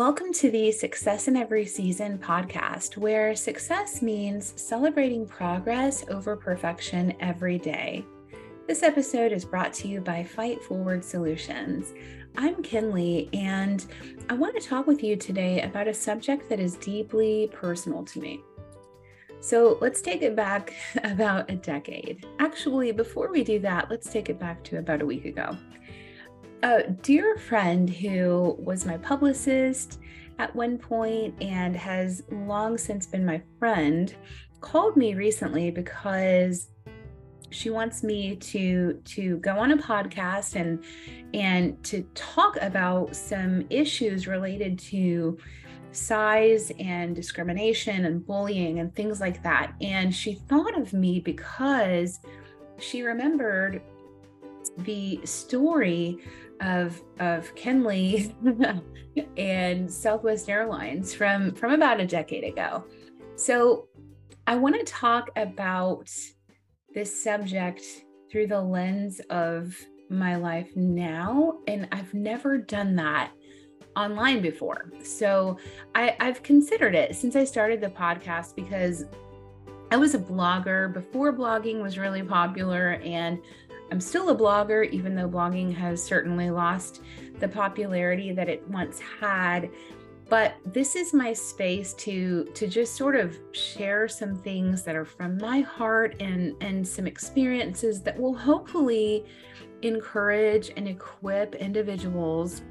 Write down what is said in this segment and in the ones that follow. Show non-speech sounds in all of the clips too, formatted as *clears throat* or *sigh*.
Welcome to the Success in Every Season podcast, where success means celebrating progress over perfection every day. This episode is brought to you by Fight Forward Solutions. I'm Kenlie, and I want to talk with you today about a subject that is deeply personal to me. So let's take it back *laughs* about a decade. Actually, before we do that, let's take it back to about a week ago a dear friend who was my publicist at one point and has long since been my friend called me recently because she wants me to to go on a podcast and and to talk about some issues related to size and discrimination and bullying and things like that. And she thought of me because she remembered the story of of Kenlie *laughs* and Southwest Airlines from from about a decade ago. So I want to talk about this subject through the lens of my life now and I've never done that online before. So I, I've considered it since I started the podcast because I was a blogger before blogging was really popular and I'm still a blogger, even though blogging has certainly lost the popularity that it once had. But this is my space to to just sort of share some things that are from my heart and and some experiences that will hopefully encourage and equip individuals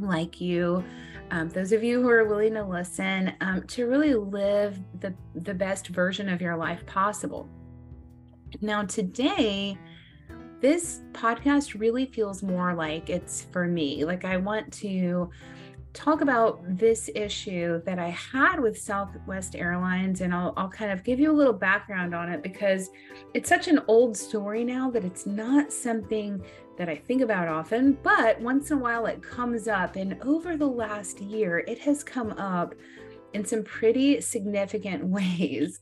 like you um, those of you who are willing to listen um, to really live the the best version of your life possible now today this podcast really feels more like it's for me. Like I want to talk about this issue that I had with Southwest Airlines, and I'll, I'll kind of give you a little background on it because it's such an old story now that it's not something that I think about often, but once in a while it comes up. And over the last year, it has come up in some pretty significant *laughs* ways.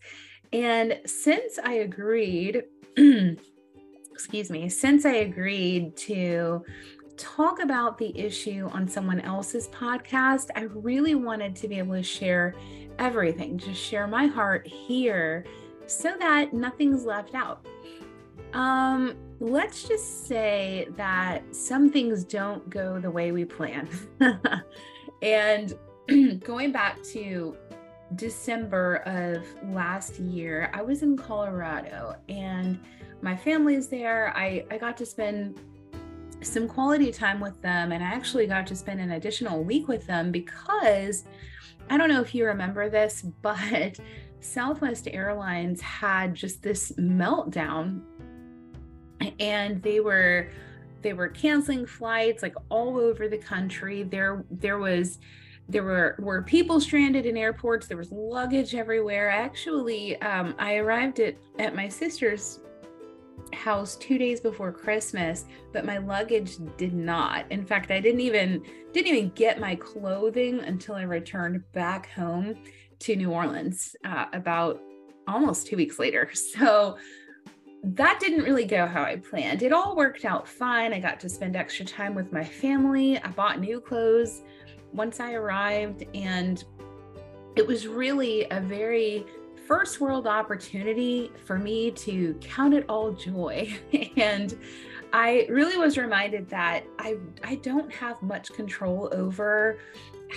And since I agreed, *clears throat* excuse me, since I agreed to talk about the issue on someone else's podcast, I really wanted to be able to share everything, just share my heart here so that nothing's left out. Um, let's just say that some things don't go the way we plan. *laughs* and *clears throat* going back to December of last year, I was in Colorado and my family's there. I, I got to spend some quality time with them, and I actually got to spend an additional week with them because I don't know if you remember this, *laughs* but Southwest Airlines had just this meltdown and they were they were canceling flights like all over the country. There there was there were were people stranded in airports. There was luggage everywhere. Actually um, i arrived at at my sister's house two days before Christmas, but my luggage did not. In fact, I didn't even didn't even get my clothing until I returned back home to New Orleans uh, about almost two weeks later. *laughs* So that didn't really go how I planned. It all worked out fine. I got to spend extra time with my family. I bought new clothes once I arrived, and it was really a very first world opportunity for me to count it all joy. *laughs* and I really was reminded that I I don't have much control over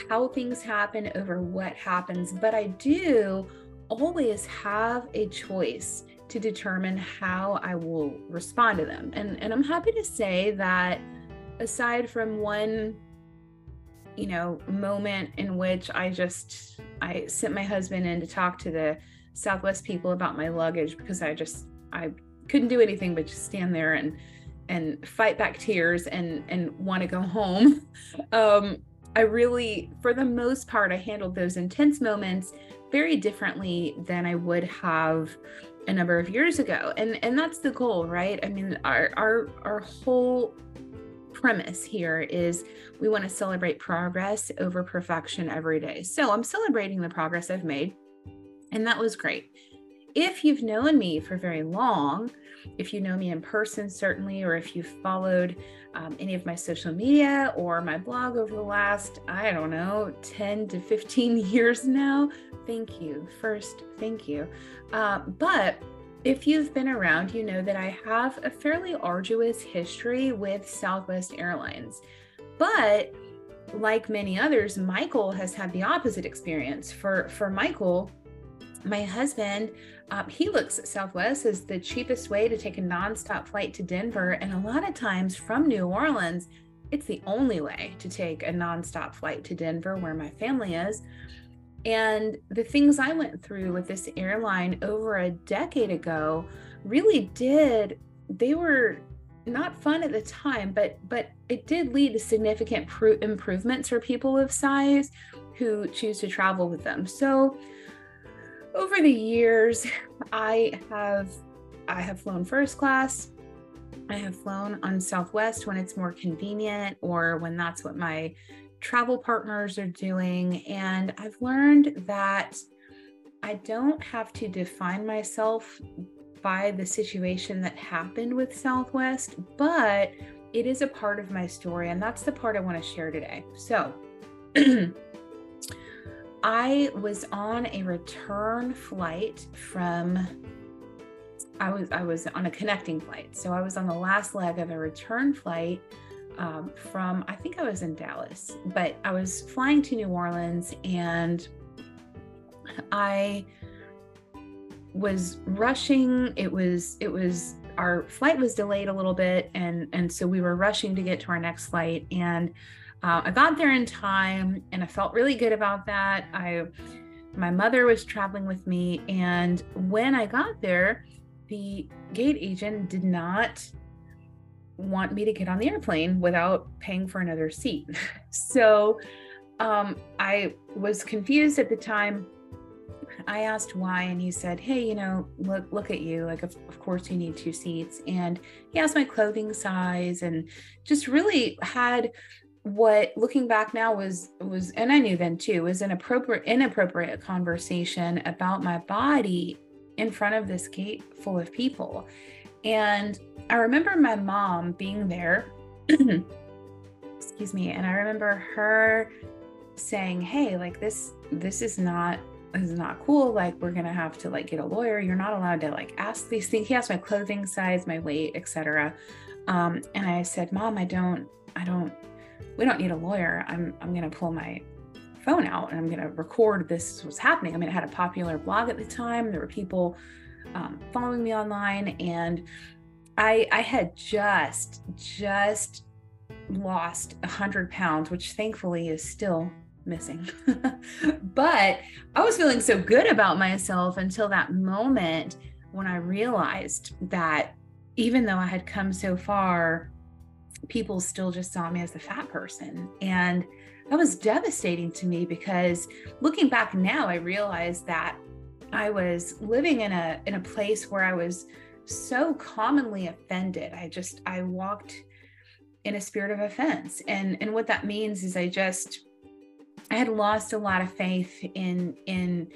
how things happen, over what happens, but I do always have a choice to determine how I will respond to them. And and I'm happy to say that aside from one you know moment in which I just I sent my husband in to talk to the Southwest people about my luggage because I just I couldn't do anything but just stand there and and fight back tears and and want to go home. *laughs* Um, I really, for the most part, I handled those intense moments very differently than I would have a number of years ago. And and that's the goal, right? I mean, our our our whole premise here is we want to celebrate progress over perfection every day. So I'm celebrating the progress I've made and that was great. If you've known me for very long, if you know me in person, certainly, or if you've followed um, any of my social media or my blog over the last, I don't know, 10 to 15 *laughs* years now, thank you. First, thank you. Uh, but if you've been around, you know that I have a fairly arduous history with Southwest Airlines. But like many others, Michael has had the opposite experience. For for Michael, my husband, um, he looks at Southwest as the cheapest way to take a nonstop flight to Denver, and a lot of times from New Orleans, it's the only way to take a nonstop flight to Denver, where my family is. And the things I went through with this airline over a decade ago really did, they were not fun at the time, but but it did lead to significant pro- improvements for people of size who choose to travel with them. So over the years, I have I have flown first class. I have flown on Southwest when it's more convenient or when that's what my travel partners are doing. And I've learned that I don't have to define myself by the situation that happened with Southwest, but it is a part of my story. And that's the part I want to share today. So, *clears throat* I was on a return flight from I was I was on a connecting flight. So I was on the last leg of a return flight um, from I think I was in Dallas, but I was flying to New Orleans and I was rushing. It was it was our flight was delayed a little bit and and so we were rushing to get to our next flight and uh, I got there in time and I felt really good about that. I my mother was traveling with me and when I got there the gate agent did not want me to get on the airplane without paying for another seat. *laughs* so um, I was confused at the time I asked why, and he said, "Hey, you know, look look at you. Like, of, of course you need two seats." And he asked my clothing size, and just really had what looking back now was was and i knew then too was an appropriate inappropriate conversation about my body in front of this gate full of people. And i remember my mom being there *clears throat* excuse me and i remember her saying hey like this this is not this is not cool. Like we're gonna have to like get a lawyer. You're not allowed to like ask these things. He asked my clothing size my weight etc um, and i said mom i don't i don't we don't need a lawyer. I'm i'm gonna pull my phone out and i'm gonna record this was happening. I mean i had a popular blog at the time. There were people um, following me online and i i had just just lost a 100 pounds which thankfully is still missing. *laughs* but I was feeling so good about myself until that moment when I realized that even though I had come so far, people still just saw me as the fat person. And that was devastating to me because looking back now, I realized that I was living in a in a place where I was so commonly offended. I just I walked in a spirit of offense. And and what that means is I just I had lost a lot of faith in in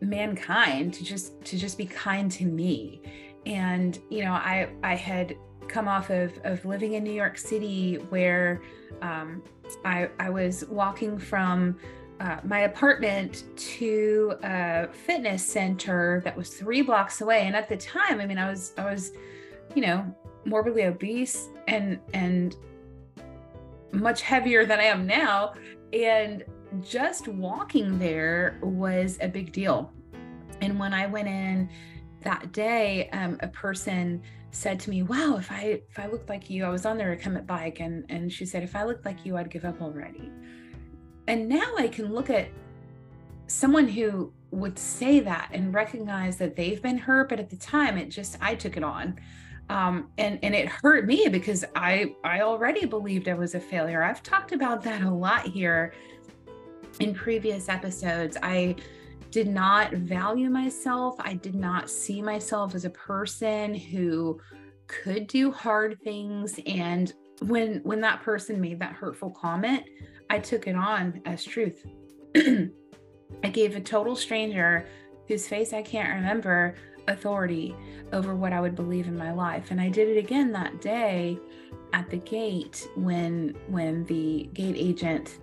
mankind to just to just be kind to me. And you know, I I had come off of of living in New York City where um, I I was walking from uh, my apartment to a fitness center that was three blocks away. And at the time, I mean, I was I was, you know, morbidly obese and and much heavier than I am now. And just walking there was a big deal. And when I went in that day, um, a person said to me, "Wow, if I if I looked like you, I was on there come at bike, and and she said, if I looked like you, I'd give up already." And now I can look at someone who would say that and recognize that they've been hurt, but at the time, it just I took it on um, and and it hurt me because I I already believed I was a failure. I've talked about that a lot here in previous episodes. I did not value myself. I did not see myself as a person who could do hard things and when when that person made that hurtful comment, I took it on as truth. *clears throat* I gave a total stranger whose face I can't remember authority over what I would believe in my life. And I did it again that day at the gate when when the gate agent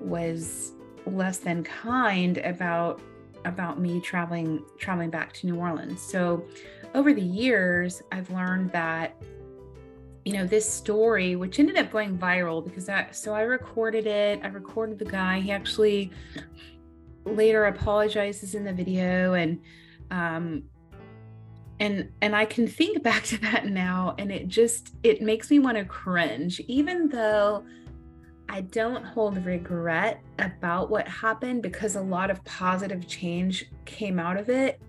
was less than kind about about me traveling traveling back to New Orleans. So over the years, I've learned that you know this story which ended up going viral because I so I recorded it. I recorded the guy. He actually later apologizes in the video and um and and I can think *laughs* back to that now and it just it makes me want to cringe even though I don't hold regret about what happened because a lot of positive change came out of it.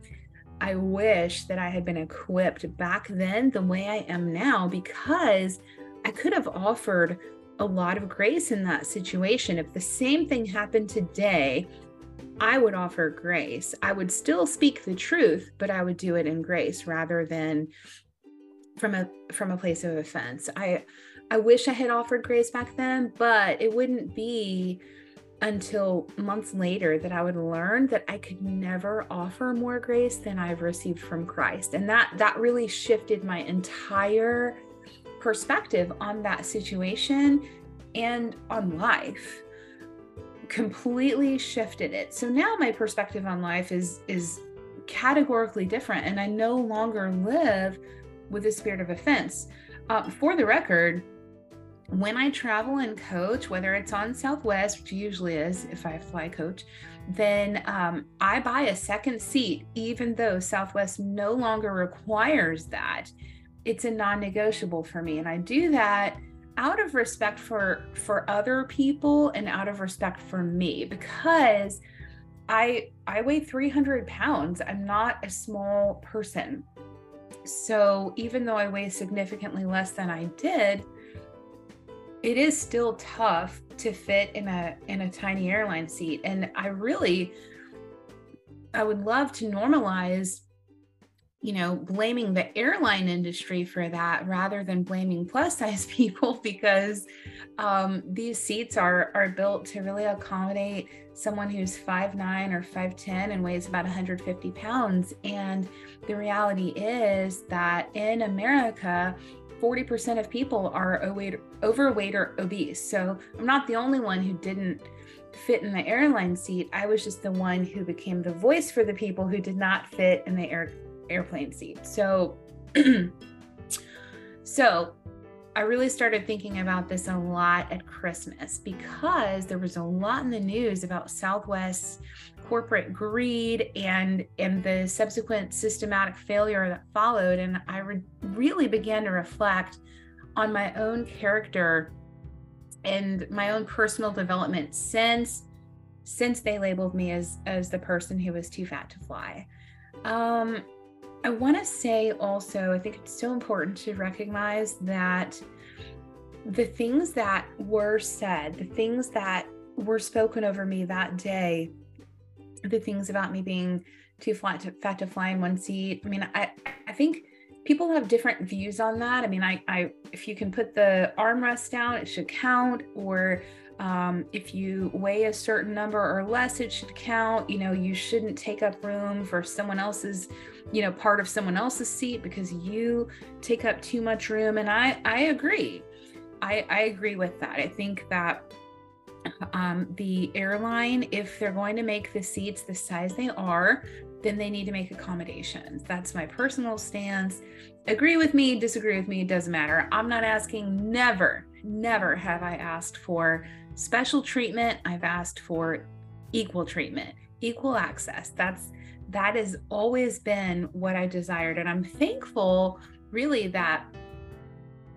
I wish that I had been equipped back then the way I am now because I could have offered a lot of grace in that situation. If the same thing happened today, I would offer grace. I would still speak the truth, but I would do it in grace rather than from a from a place of offense. I I wish I had offered grace back then, but it wouldn't be until months later that I would learn that I could never offer more grace than I've received from Christ. And that that really shifted my entire perspective on that situation and on life. Completely shifted it. So now my perspective on life is is categorically different and I no longer live with a spirit of offense. Uh, for the record, when I travel and coach, whether it's on Southwest, which usually is if I fly coach, then um, I buy a second seat, even though Southwest no longer requires that. It's a non-negotiable for me, and I do that out of respect for for other people and out of respect for me because I I weigh 300 pounds. I'm not a small person. So even though I weigh significantly less than I did, it is still tough to fit in a in a tiny airline seat. And i really i would love to normalize you know blaming the airline industry for that rather than blaming plus size *laughs* people because um, these seats are are built to really accommodate someone who's 5'9 or 5'10 and weighs about 150 pounds and the reality is that in america 40% of people are overweight or obese. So I'm not the only one who didn't fit in the airline seat. I was just the one who became the voice for the people who did not fit in the air, airplane seat. So, *clears throat* so I really started thinking about this a lot at Christmas because there was a lot in the news about Southwest's corporate greed and and the subsequent systematic failure that followed. And i re- really began to reflect on my own character and my own personal development since since they labeled me as as the person who was too fat to fly. Um i want to say also i think it's so important to recognize that the things that were said the things that were spoken over me that day the things about me being too flat to fat to fly in one seat. I mean, I I think people have different views on that. I mean, I I if you can put the armrest down, it should count, or um, if you weigh a certain number or less, it should count. You know, you shouldn't take up room for someone else's, you know, part of someone else's seat because you take up too much room. And I I agree. I I agree with that. I think that um, the airline, if they're going to make the seats the size they are, then they need to make accommodations. That's my personal stance. Agree with me, disagree with me, it doesn't matter. I'm not asking, never, never have I asked for special treatment. I've asked for equal treatment, equal access. That's that has always been what I desired. And I'm thankful really that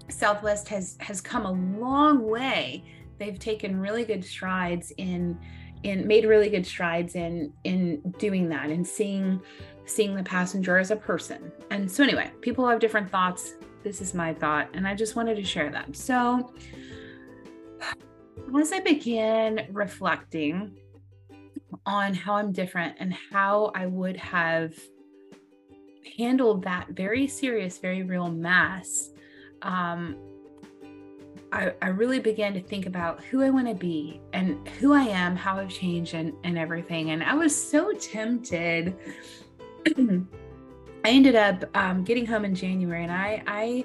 Southwest has has come a long way they've taken really good strides in in made really good strides in in doing that and seeing seeing the passenger as a person. And so anyway, people have different thoughts. This is my thought and I just wanted to share that. So *sighs* as I began reflecting on how I'm different and how I would have handled that very serious, very real mass, um, I, I really began to think about who I want to be and who I am, how I've changed and, and everything. And I was so tempted *clears throat* I ended up um, getting home in January, and I I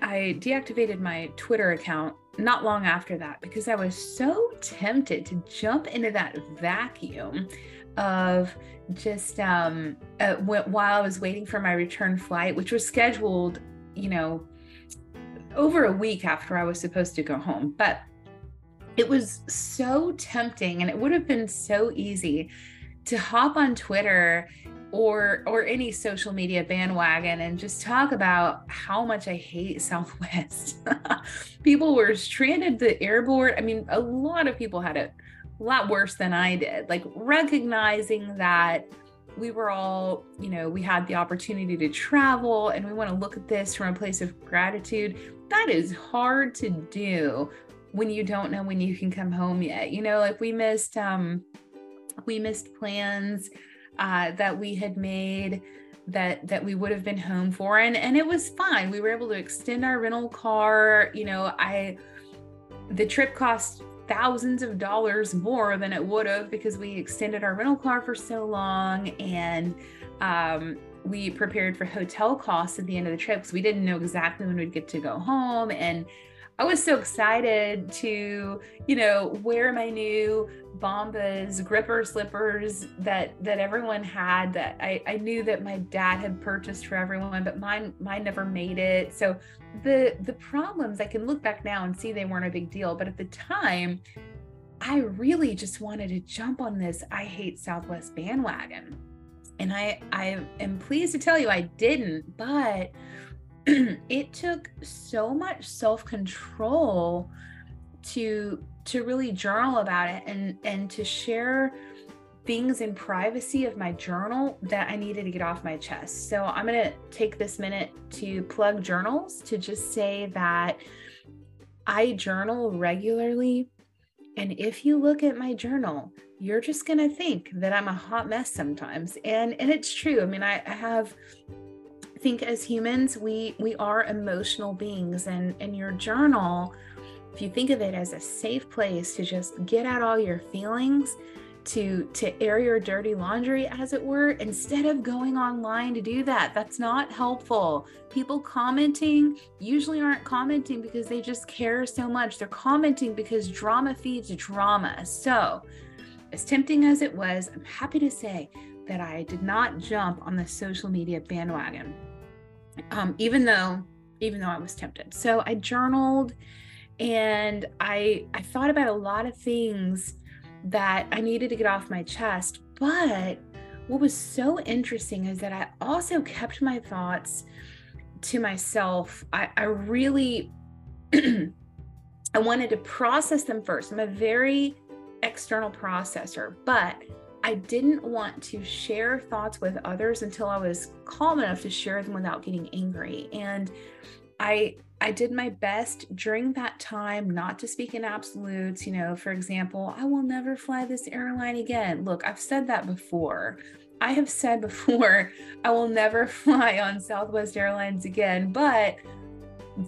I deactivated my Twitter account not long after that because I was so tempted to jump into that vacuum of just um, uh, while I was waiting for my return flight, which was scheduled, you know, over a week after I was supposed to go home. But it was so tempting and it would have been so easy to hop on Twitter or or any social media bandwagon and just talk about how much I hate *laughs* Southwest. people were stranded the airport. I mean, a lot of people had it a lot worse than I did. Like recognizing that we were all, you know, we had the opportunity to travel and we want to look at this from a place of gratitude. That is hard to do when you don't know when you can come home yet. You know, like we missed um we missed plans uh, that we had made that that we would have been home for. And and it was fine. We were able to extend our rental car. You know i the trip cost thousands of dollars more than it would have because we extended our rental car for so long. And um, we prepared for hotel costs at the end of the trip because we didn't know exactly when we'd get to go home. And I was so excited to, you know, wear my new Bombas gripper slippers that that everyone had that I, I knew that my dad had purchased for everyone, but mine mine never made it. So the the problems I can look back now and see they weren't a big deal. But at the time, I really just wanted to jump on this I hate Southwest bandwagon. And I I am pleased to tell you I didn't, but *clears throat* it took so much self-control to to really journal about it and and to share things in privacy of my journal that I needed to get off my chest. So I'm going to take this minute to plug journals to just say that I journal regularly and if you look at my journal, you're just going to think that I'm a hot mess sometimes. And and it's true. I mean, I, I have think as humans we we are emotional beings and and your journal if you think of it as a safe place to just get out all your feelings to to air your dirty laundry as it were instead of going online to do that that's not helpful. People commenting usually aren't commenting because they just care so much. They're commenting because drama feeds drama. So as tempting as it was i'm happy to say that i did not jump on the social media bandwagon um, even though even though I was tempted. So I journaled and I I thought about a lot of things that I needed to get off my chest. But what was so interesting is that I also kept my thoughts to myself. I, I really *clears throat* I wanted to process them first. I'm a very external processor, but I didn't want to share thoughts with others until I was calm enough to share them without getting angry. And I I did my best during that time not to speak in absolutes. You know, for example, I will never fly this airline again. Look, I've said that before. I have said *laughs* before, I will never *laughs* fly on Southwest Airlines again. But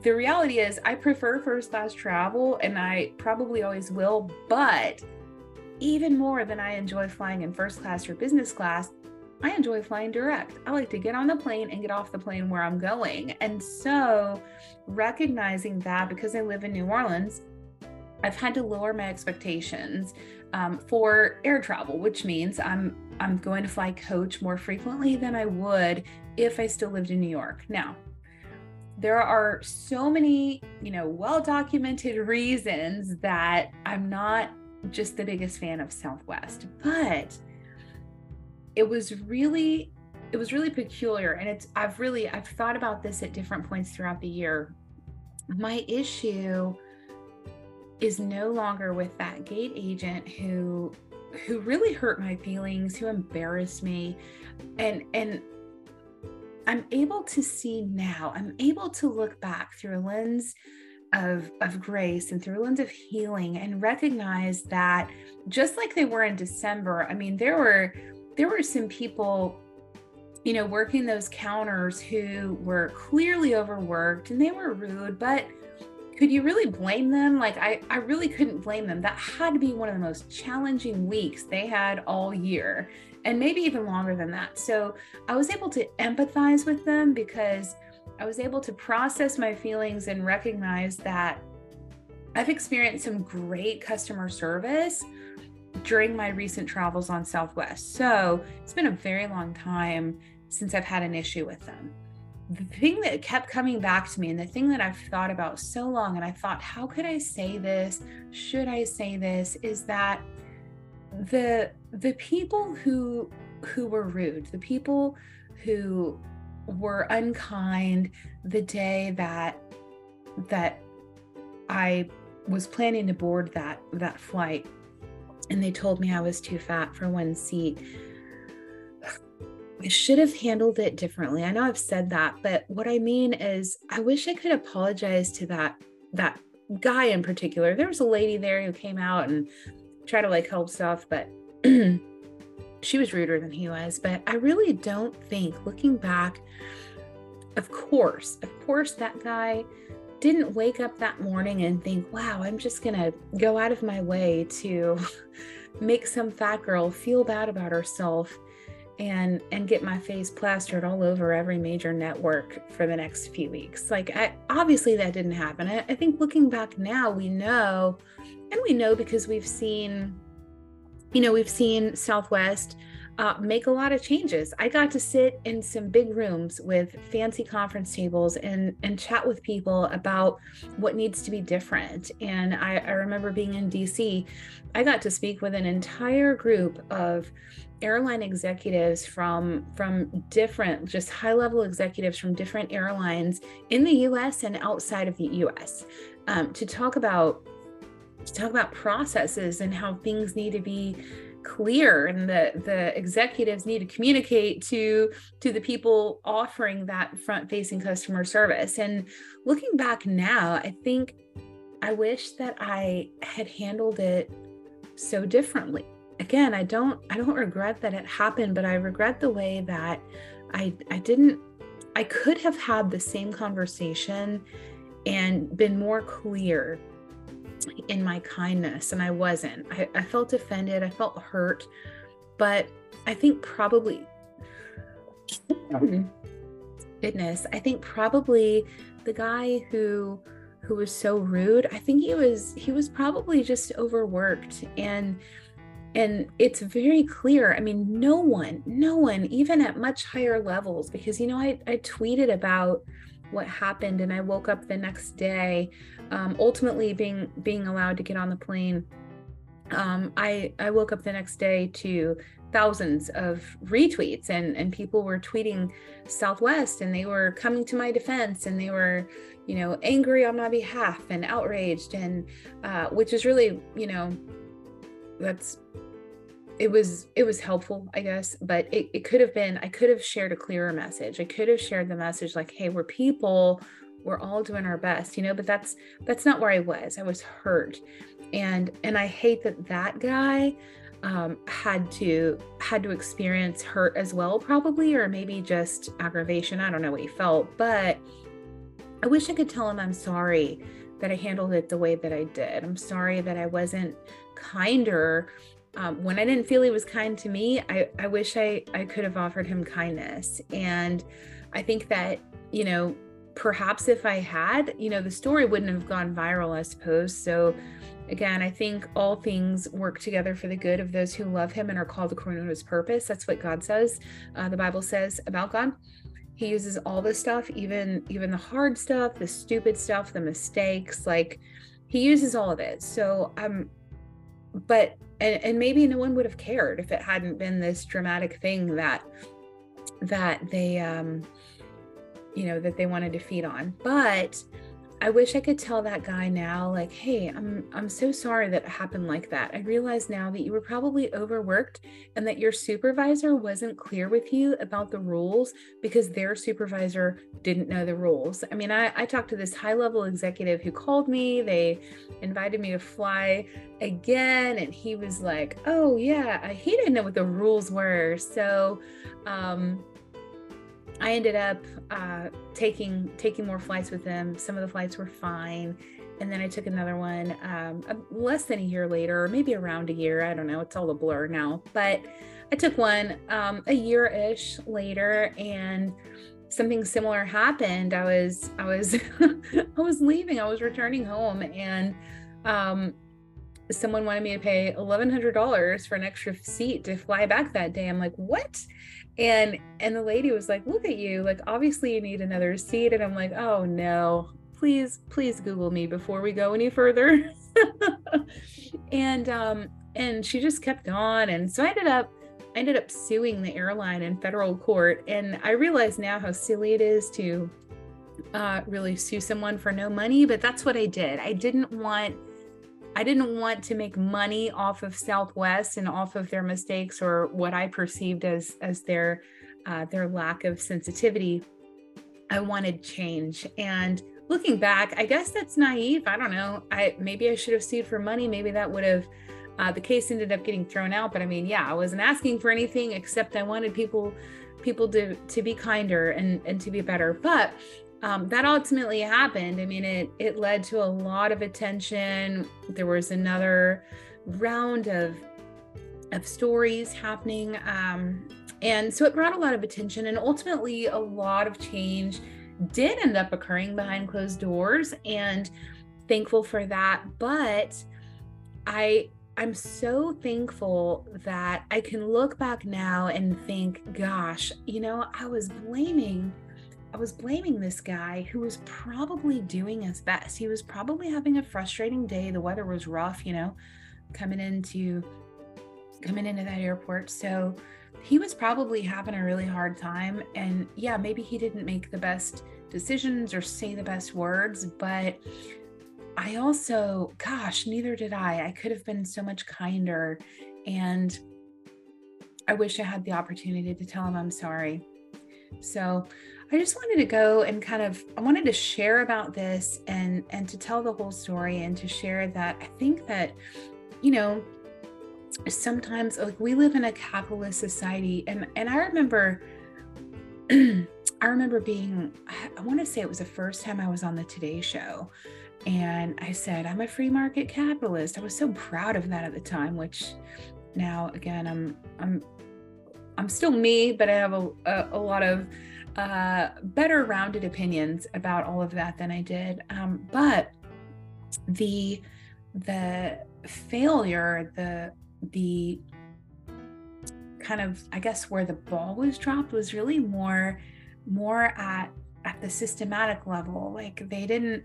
the reality is, I prefer first class travel and I probably always will. But even more than I enjoy flying in first class or business class, I enjoy flying direct. I like to get on the plane and get off the plane where I'm going. And so, recognizing that because I live in New Orleans, I've had to lower my expectations um, for air travel, which means I'm I'm going to fly coach more frequently than I would if I still lived in New York. Now, there are so many, you know, well documented reasons that I'm not just the biggest fan of Southwest, but it was really it was really peculiar and it's I've really I've thought about this at different points throughout the year. My issue is no longer with that gate agent who who really hurt my feelings, who embarrassed me and and I'm able to see now. I'm able to look back through a lens of, of grace and through a lens of healing and recognize that just like they were in December, I mean, there were there were some people, you know, working those counters who were clearly overworked and they were rude, but could you really blame them? Like I, I really couldn't blame them. That had to be one of the most challenging weeks they had all year. and maybe even longer than that. So I was able to empathize with them because I was able to process my feelings and recognize that I've experienced some great customer service during my recent travels on Southwest. So it's been a very long time since I've had an issue with them. The thing that kept coming back to me, and the thing that I've thought about so long, and I thought, how could I say this? Should I say this? Is that the the people who who were rude, the people who were unkind the day that that I was planning to board that that flight and they told me I was too fat for one seat. I should have handled it differently. I know I've said that, but what I mean is I wish I could apologize to that that guy in particular. There was a lady there who came out and tried to like help stuff, but *clears throat* she was ruder than he was. But I really don't think looking back, of course, of course that guy didn't wake up that morning and think, wow, I'm just going to go out of my way to *laughs* make some fat girl feel bad about herself and and get my face plastered all over every major network for the next few weeks. Like I, obviously that didn't happen. I, I think looking back now we know and we know because we've seen you know we've seen southwest uh, make a lot of changes. I got to sit in some big rooms with fancy conference tables and and chat with people about what needs to be different. And I, I remember being in DC, I got to speak with an entire group of airline executives from from different just high level executives from different airlines in the US and outside of the US um, to talk about to talk about processes and how things need to be clear and the the executives need to communicate to to the people offering that front facing customer service. And looking back now i think i wish that i had handled it so differently. Again i don't i don't regret that it happened but i regret the way that i i didn't i could have had the same conversation and been more clear in my kindness and I wasn't. I, I felt offended, I felt hurt, but I think probably *coughs* goodness, I think probably the guy who who was so rude, I think he was he was probably just overworked and and it's very clear. I mean, no one, no one, even at much higher levels, because you know, I, I tweeted about what happened and i woke up the next day um, ultimately being being allowed to get on the plane. Um, i i woke up the next day to thousands of retweets and and people were tweeting southwest and they were coming to my defense and they were you know angry on my behalf and outraged and uh, which is really you know that's it was it was helpful i guess but it, it could have been i could have shared a clearer message. I could have shared the message like hey we're people we're all doing our best you know but that's that's not where i was. I was hurt. And and i hate that that guy um, had to had to experience hurt as well probably or maybe just aggravation. I don't know what he felt but i wish i could tell him i'm sorry that i handled it the way that i did. I'm sorry that i wasn't kinder. Um, when I didn't feel he was kind to me, I, I wish I, I could have offered him kindness. And I think that, you know, perhaps if I had, you know, the story wouldn't have gone viral, I suppose. So again, I think all things work together for the good of those who love him and are called according to his purpose. That's what God says. Uh, the Bible says about God. He uses all the stuff, even even the hard stuff, the stupid stuff, the mistakes, like he uses all of it. So um but and, and maybe no one would have cared if it hadn't been this dramatic thing that that they um you know that they wanted to feed on but I wish I could tell that guy now, like, hey, I'm I'm so sorry that it happened like that. I realize now that you were probably overworked and that your supervisor wasn't clear with you about the rules because their supervisor didn't know the rules. I mean, I, I talked to this high-level executive who called me, they invited me to fly again, and he was like, Oh yeah, he didn't know what the rules were. So um I ended up uh, taking taking more flights with them. Some of the flights were fine, and then I took another one um, less than a year later, or maybe around a year. I don't know. It's all a blur now. But I took one um, a year ish later, and something similar happened. I was I was *laughs* I was leaving. I was returning home, and um, someone wanted me to pay eleven hundred dollars for an extra seat to fly back that day. I'm like, what? And and the lady was like, look at you. Like obviously you need another seat. And I'm like, oh no, please please Google me before we go any further. *laughs* and um and she just kept on, and so I ended up I ended up suing the airline in federal court. And I realize now how silly it is to uh, really sue someone for no money, but that's what I did. I didn't want. I didn't want to make money off of Southwest and off of their mistakes or what I perceived as as their uh, their lack of sensitivity. I wanted change, and looking back, I guess that's naive. I don't know. I maybe I should have sued for money. Maybe that would have uh, the case ended up getting thrown out, but I mean, yeah, I wasn't asking for anything except I wanted people people to to be kinder and and to be better. But um, that ultimately happened. I mean, it it led to a lot of attention. There was another round of of stories happening, um, and so it brought a lot of attention. And ultimately, a lot of change did end up occurring behind closed doors, and thankful for that. But I I'm so thankful that I can look back now and think, gosh, you know, I was blaming I was blaming this guy who was probably doing his best. He was probably having a frustrating day. The weather was rough, you know, coming into coming into that airport. So he was probably having a really hard time and yeah, maybe he didn't make the best decisions or say the best words, but I also, gosh, neither did I. I could have been so much kinder. And I wish I had the opportunity to tell him I'm sorry. So I just wanted to go and kind of I wanted to share about this and and to tell the whole story and to share that I think that you know sometimes like we live in a capitalist society and and I remember *clears throat* I remember being I want to say it was the first time I was on the Today show and I said, I'm a free market capitalist. I was so proud of that at the time, which now again, I'm, I'm, I'm still me, but I have a, a, a lot of uh, better rounded opinions about all of that than I did. Um, but the, the failure, the, the kind of, I guess where the ball was dropped was really more, more at, at the systematic level. Like they didn't,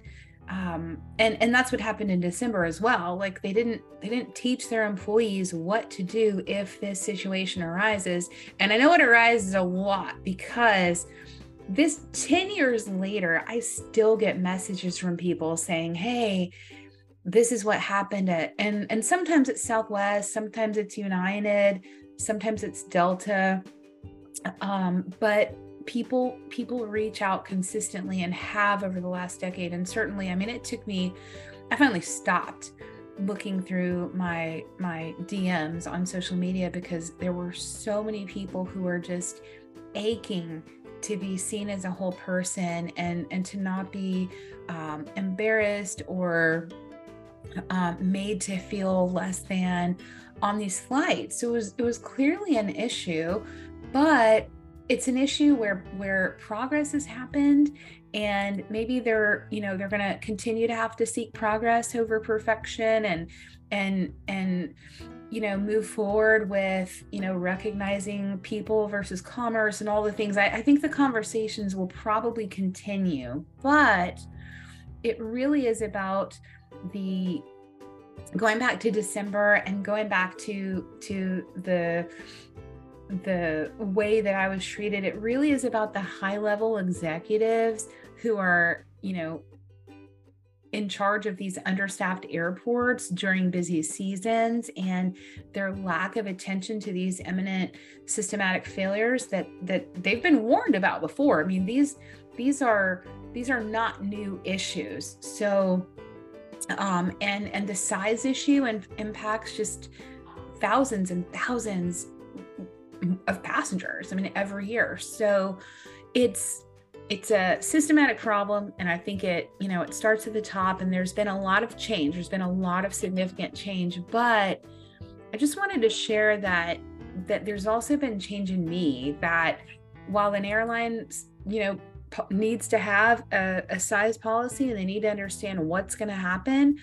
um, and and that's what happened in December as well. Like they didn't they didn't teach their employees what to do if this situation arises. And I know it arises a lot because this 10 years later, I still get messages from people saying, "Hey, this is what happened at and and sometimes it's Southwest, sometimes it's United, sometimes it's Delta." Um, but people people reach out consistently and have over the last decade. And certainly i mean it took me i finally stopped looking through my my dms on social media because there were so many people who are just aching to be seen as a whole person and and to not be um, embarrassed or um, made to feel less than on these flights. So it was it was clearly an issue but it's an issue where where progress has happened and maybe they're you know they're going to continue to have to seek progress over perfection and and and you know move forward with you know recognizing people versus commerce and all the things. I, I think the conversations will probably continue but it really is about the going back to december and going back to to the the way that I was treated, it really is about the high level executives who are, you know, in charge of these understaffed airports during busy seasons and their lack of attention to these imminent systematic failures that that they've been warned about before. I mean, these these are these are not new issues. So um and and the size issue and impacts just thousands and thousands of passengers i mean every year. So it's it's a systematic problem and i think it you know it starts at the top and there's been a lot of change. There's been a lot of significant change but i just wanted to share that that there's also been change in me that while an airline, you know, needs to have a, a size policy and they need to understand what's going to happen.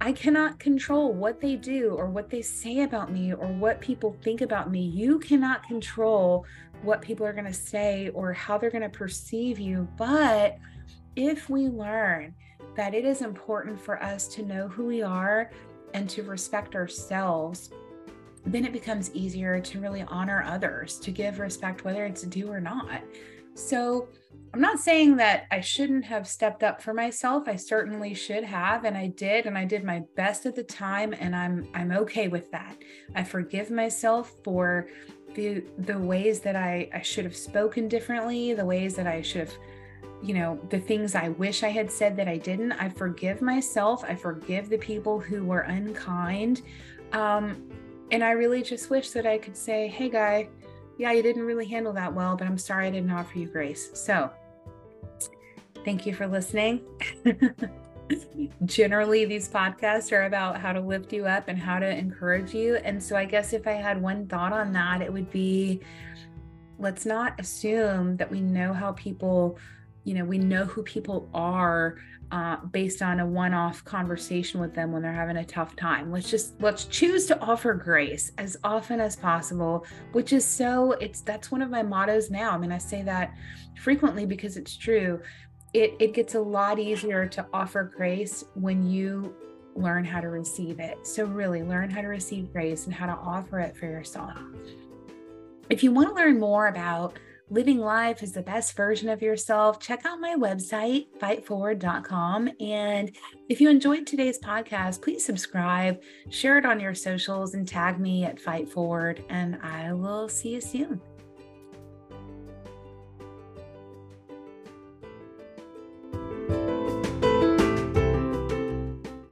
I cannot control what they do or what they say about me or what people think about me. You cannot control what people are going to say or how they're going to perceive you. But if we learn that it is important for us to know who we are and to respect ourselves, then it becomes easier to really honor others, to give respect, whether it's due or not. So, I'm not saying that I shouldn't have stepped up for myself. I certainly should have and I did and I did my best at the time and I'm I'm okay with that. I forgive myself for the the ways that I I should have spoken differently, the ways that I should have you know, the things I wish I had said that I didn't. I forgive myself. I forgive the people who were unkind. Um, and I really just wish that I could say, hey, guy, yeah, you didn't really handle that well, but I'm sorry I didn't offer you grace. So thank you for listening. *laughs* Generally, these podcasts are about how to lift you up and how to encourage you. And so I guess if I had one thought on that, it would be let's not assume that we know how people you know we know who people are uh, based on a one-off conversation with them when they're having a tough time. Let's just let's choose to offer grace as often as possible which is so it's that's one of my mottos now. I mean i say that frequently because it's true. It it gets a lot easier to offer grace when you learn how to receive it. So really learn how to receive grace and how to offer it for yourself. If you want to learn more about living life as the best version of yourself, check out my website, fightforward.com. And if you enjoyed today's podcast, please subscribe, share it on your socials, and tag me at Fight Forward. And I will see you soon.